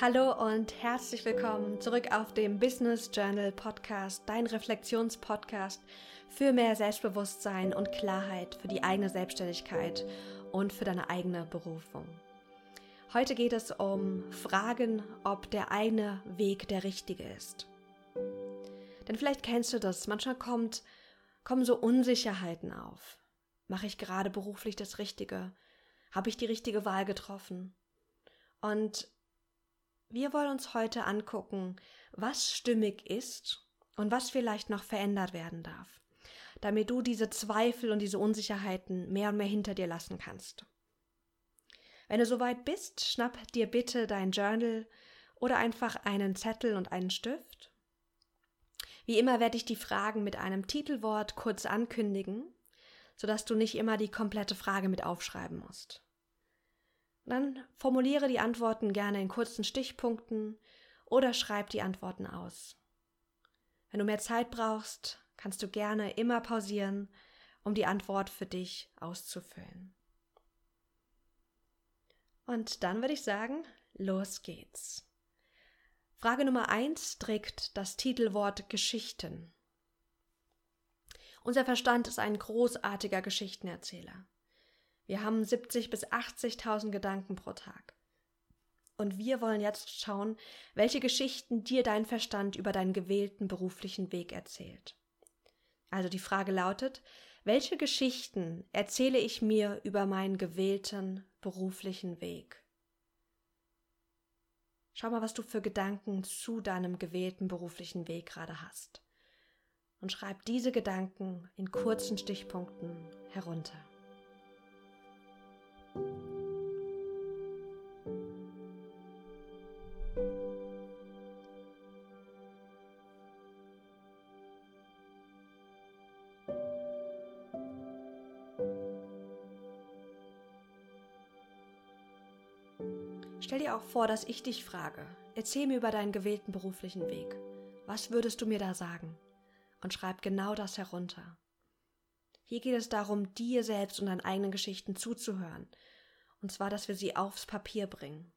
Hallo und herzlich willkommen zurück auf dem Business Journal Podcast, dein Reflexionspodcast für mehr Selbstbewusstsein und Klarheit für die eigene Selbstständigkeit und für deine eigene Berufung. Heute geht es um Fragen, ob der eigene Weg der richtige ist. Denn vielleicht kennst du das, manchmal kommt, kommen so Unsicherheiten auf. Mache ich gerade beruflich das Richtige? Habe ich die richtige Wahl getroffen? Und wir wollen uns heute angucken, was stimmig ist und was vielleicht noch verändert werden darf, damit du diese Zweifel und diese Unsicherheiten mehr und mehr hinter dir lassen kannst. Wenn du soweit bist, schnapp dir bitte dein Journal oder einfach einen Zettel und einen Stift. Wie immer werde ich die Fragen mit einem Titelwort kurz ankündigen, sodass du nicht immer die komplette Frage mit aufschreiben musst. Dann formuliere die Antworten gerne in kurzen Stichpunkten oder schreib die Antworten aus. Wenn du mehr Zeit brauchst, kannst du gerne immer pausieren, um die Antwort für dich auszufüllen. Und dann würde ich sagen, los geht's. Frage Nummer eins trägt das Titelwort Geschichten. Unser Verstand ist ein großartiger Geschichtenerzähler. Wir haben 70 bis 80.000 Gedanken pro Tag. Und wir wollen jetzt schauen, welche Geschichten dir dein Verstand über deinen gewählten beruflichen Weg erzählt. Also die Frage lautet, welche Geschichten erzähle ich mir über meinen gewählten beruflichen Weg? Schau mal, was du für Gedanken zu deinem gewählten beruflichen Weg gerade hast. Und schreib diese Gedanken in kurzen Stichpunkten herunter. Stell dir auch vor, dass ich dich frage, erzähl mir über deinen gewählten beruflichen Weg. Was würdest du mir da sagen? Und schreib genau das herunter. Hier geht es darum, dir selbst und deinen eigenen Geschichten zuzuhören. Und zwar, dass wir sie aufs Papier bringen.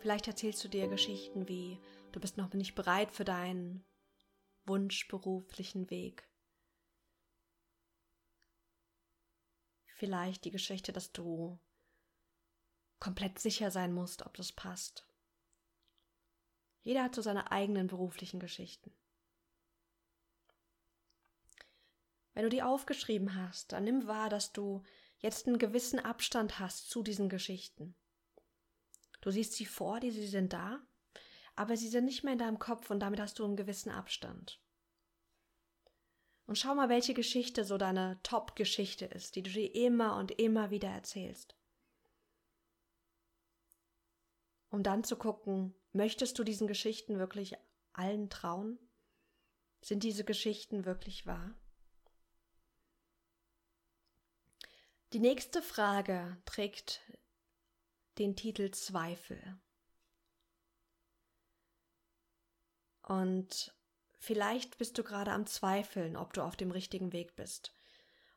Vielleicht erzählst du dir Geschichten wie, du bist noch nicht bereit für deinen wunschberuflichen Weg. Vielleicht die Geschichte, dass du komplett sicher sein musst, ob das passt. Jeder hat so seine eigenen beruflichen Geschichten. Wenn du die aufgeschrieben hast, dann nimm wahr, dass du jetzt einen gewissen Abstand hast zu diesen Geschichten. Du siehst sie vor dir, sie sind da, aber sie sind nicht mehr in deinem Kopf und damit hast du einen gewissen Abstand. Und schau mal, welche Geschichte so deine Top-Geschichte ist, die du dir immer und immer wieder erzählst. Um dann zu gucken, möchtest du diesen Geschichten wirklich allen trauen? Sind diese Geschichten wirklich wahr? Die nächste Frage trägt den Titel Zweifel. Und vielleicht bist du gerade am Zweifeln, ob du auf dem richtigen Weg bist.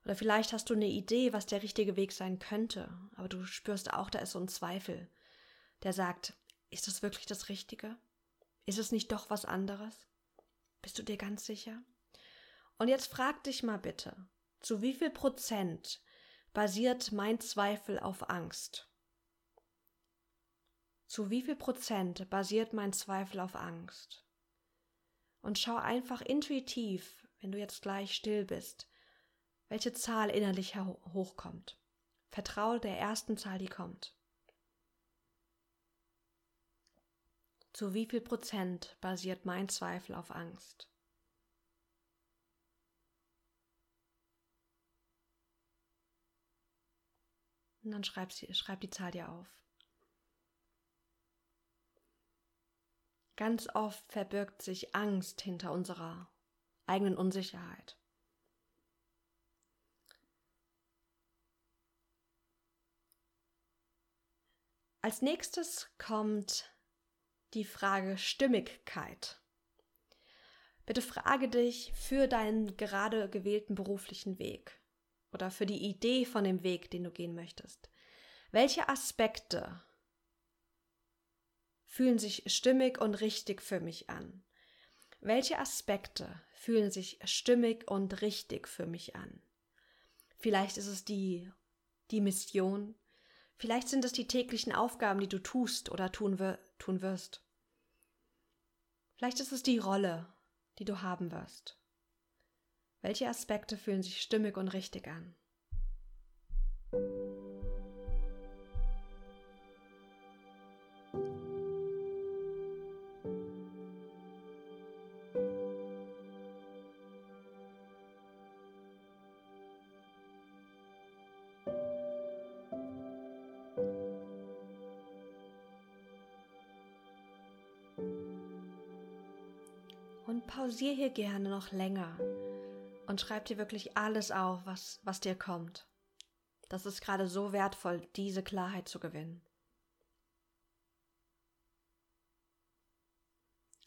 Oder vielleicht hast du eine Idee, was der richtige Weg sein könnte, aber du spürst auch, da ist so ein Zweifel, der sagt, ist das wirklich das Richtige? Ist es nicht doch was anderes? Bist du dir ganz sicher? Und jetzt frag dich mal bitte, zu wie viel Prozent basiert mein Zweifel auf Angst? Zu wie viel Prozent basiert mein Zweifel auf Angst? Und schau einfach intuitiv, wenn du jetzt gleich still bist, welche Zahl innerlich hochkommt. Vertraue der ersten Zahl, die kommt. Zu wie viel Prozent basiert mein Zweifel auf Angst? Und dann schreib, sie, schreib die Zahl dir auf. Ganz oft verbirgt sich Angst hinter unserer eigenen Unsicherheit. Als nächstes kommt die Frage Stimmigkeit. Bitte frage dich für deinen gerade gewählten beruflichen Weg oder für die Idee von dem Weg, den du gehen möchtest. Welche Aspekte fühlen sich stimmig und richtig für mich an? Welche Aspekte fühlen sich stimmig und richtig für mich an? Vielleicht ist es die, die Mission, vielleicht sind es die täglichen Aufgaben, die du tust oder tun, tun wirst. Vielleicht ist es die Rolle, die du haben wirst. Welche Aspekte fühlen sich stimmig und richtig an? Und pausier hier gerne noch länger und schreib dir wirklich alles auf, was, was dir kommt. Das ist gerade so wertvoll, diese Klarheit zu gewinnen.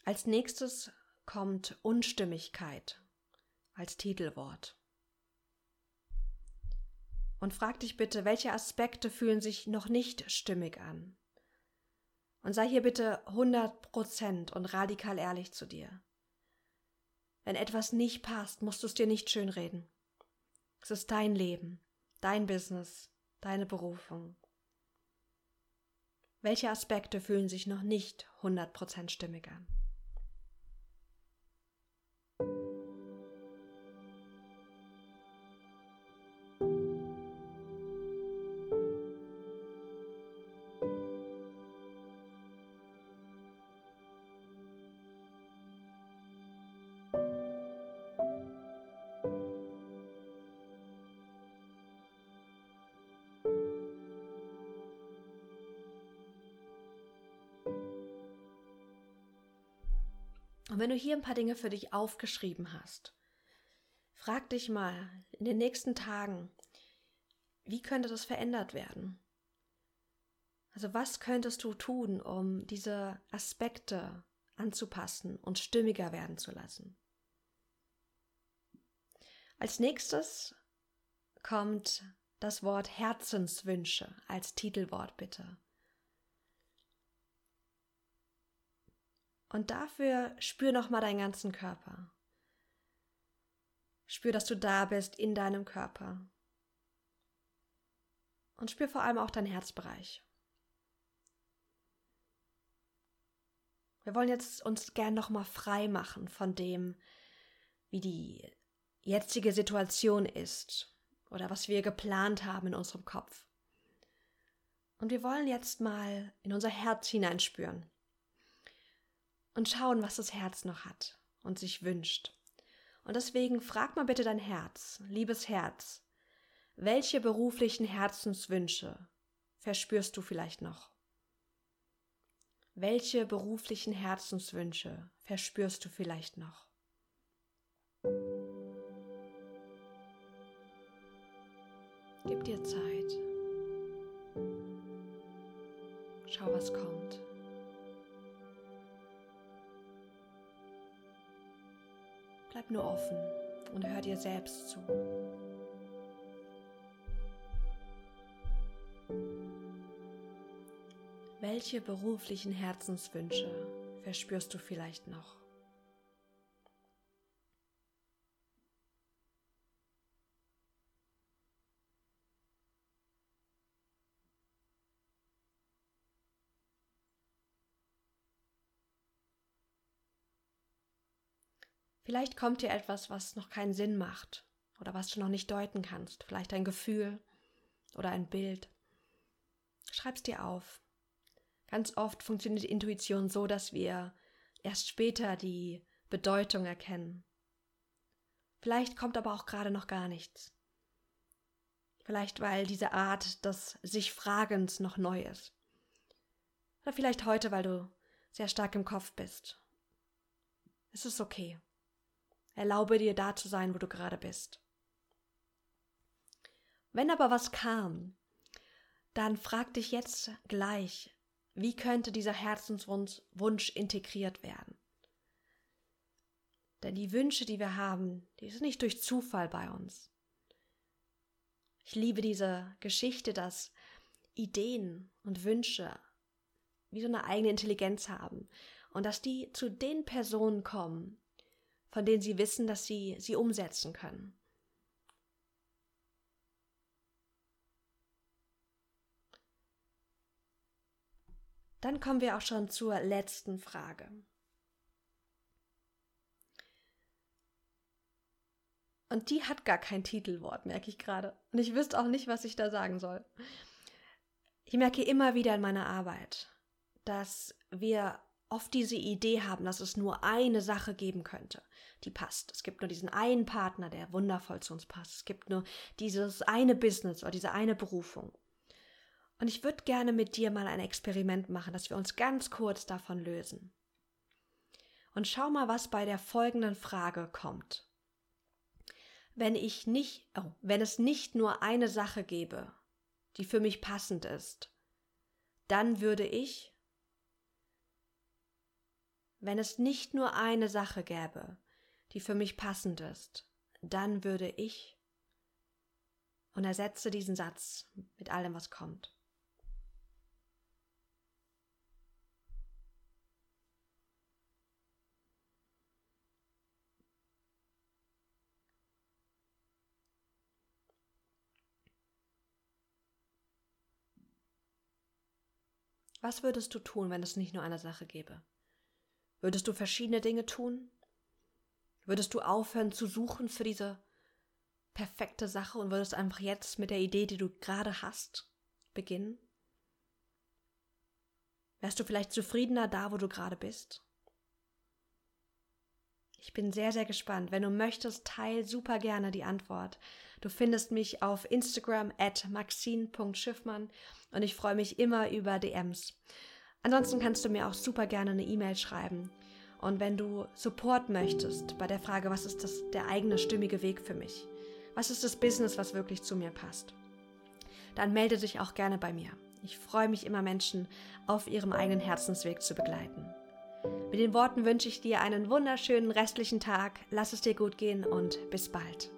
Als nächstes kommt Unstimmigkeit als Titelwort. Und frag dich bitte, welche Aspekte fühlen sich noch nicht stimmig an? Und sei hier bitte 100% und radikal ehrlich zu dir. Wenn etwas nicht passt, musst du es dir nicht schönreden. Es ist dein Leben, dein Business, deine Berufung. Welche Aspekte fühlen sich noch nicht 100% stimmig an? Und wenn du hier ein paar Dinge für dich aufgeschrieben hast, frag dich mal in den nächsten Tagen, wie könnte das verändert werden? Also was könntest du tun, um diese Aspekte anzupassen und stimmiger werden zu lassen? Als nächstes kommt das Wort Herzenswünsche als Titelwort bitte. Und dafür spür nochmal deinen ganzen Körper. Spür, dass du da bist in deinem Körper. Und spür vor allem auch deinen Herzbereich. Wir wollen jetzt uns gern nochmal frei machen von dem, wie die jetzige Situation ist oder was wir geplant haben in unserem Kopf. Und wir wollen jetzt mal in unser Herz hineinspüren und schauen, was das Herz noch hat und sich wünscht. Und deswegen frag mal bitte dein Herz, liebes Herz, welche beruflichen Herzenswünsche verspürst du vielleicht noch? Welche beruflichen Herzenswünsche verspürst du vielleicht noch? Gib dir Zeit. Schau, was kommt. Bleib nur offen und hör dir selbst zu. Welche beruflichen Herzenswünsche verspürst du vielleicht noch? Vielleicht kommt dir etwas, was noch keinen Sinn macht oder was du noch nicht deuten kannst. Vielleicht ein Gefühl oder ein Bild. Schreib's dir auf. Ganz oft funktioniert die Intuition so, dass wir erst später die Bedeutung erkennen. Vielleicht kommt aber auch gerade noch gar nichts. Vielleicht weil diese Art des sich Fragens noch neu ist. Oder vielleicht heute, weil du sehr stark im Kopf bist. Es ist okay. Erlaube dir da zu sein, wo du gerade bist. Wenn aber was kam, dann frag dich jetzt gleich, wie könnte dieser Herzenswunsch integriert werden? Denn die Wünsche, die wir haben, die sind nicht durch Zufall bei uns. Ich liebe diese Geschichte, dass Ideen und Wünsche wie so eine eigene Intelligenz haben und dass die zu den Personen kommen, von denen sie wissen, dass sie sie umsetzen können. Dann kommen wir auch schon zur letzten Frage. Und die hat gar kein Titelwort, merke ich gerade. Und ich wüsste auch nicht, was ich da sagen soll. Ich merke immer wieder in meiner Arbeit, dass wir oft diese Idee haben, dass es nur eine Sache geben könnte, die passt. Es gibt nur diesen einen Partner, der wundervoll zu uns passt. Es gibt nur dieses eine Business oder diese eine Berufung. Und ich würde gerne mit dir mal ein Experiment machen, dass wir uns ganz kurz davon lösen. Und schau mal, was bei der folgenden Frage kommt. Wenn ich nicht, oh, wenn es nicht nur eine Sache gäbe, die für mich passend ist, dann würde ich, wenn es nicht nur eine Sache gäbe, die für mich passend ist, dann würde ich und ersetze diesen Satz mit allem, was kommt. Was würdest du tun, wenn es nicht nur eine Sache gäbe? Würdest du verschiedene Dinge tun? Würdest du aufhören zu suchen für diese perfekte Sache und würdest einfach jetzt mit der Idee, die du gerade hast, beginnen? Wärst du vielleicht zufriedener da, wo du gerade bist? Ich bin sehr, sehr gespannt. Wenn du möchtest, teil super gerne die Antwort. Du findest mich auf Instagram at maxine.schiffmann und ich freue mich immer über DMs. Ansonsten kannst du mir auch super gerne eine E-Mail schreiben. Und wenn du Support möchtest bei der Frage, was ist das, der eigene stimmige Weg für mich? Was ist das Business, was wirklich zu mir passt? Dann melde dich auch gerne bei mir. Ich freue mich immer, Menschen auf ihrem eigenen Herzensweg zu begleiten. Mit den Worten wünsche ich dir einen wunderschönen restlichen Tag. Lass es dir gut gehen und bis bald.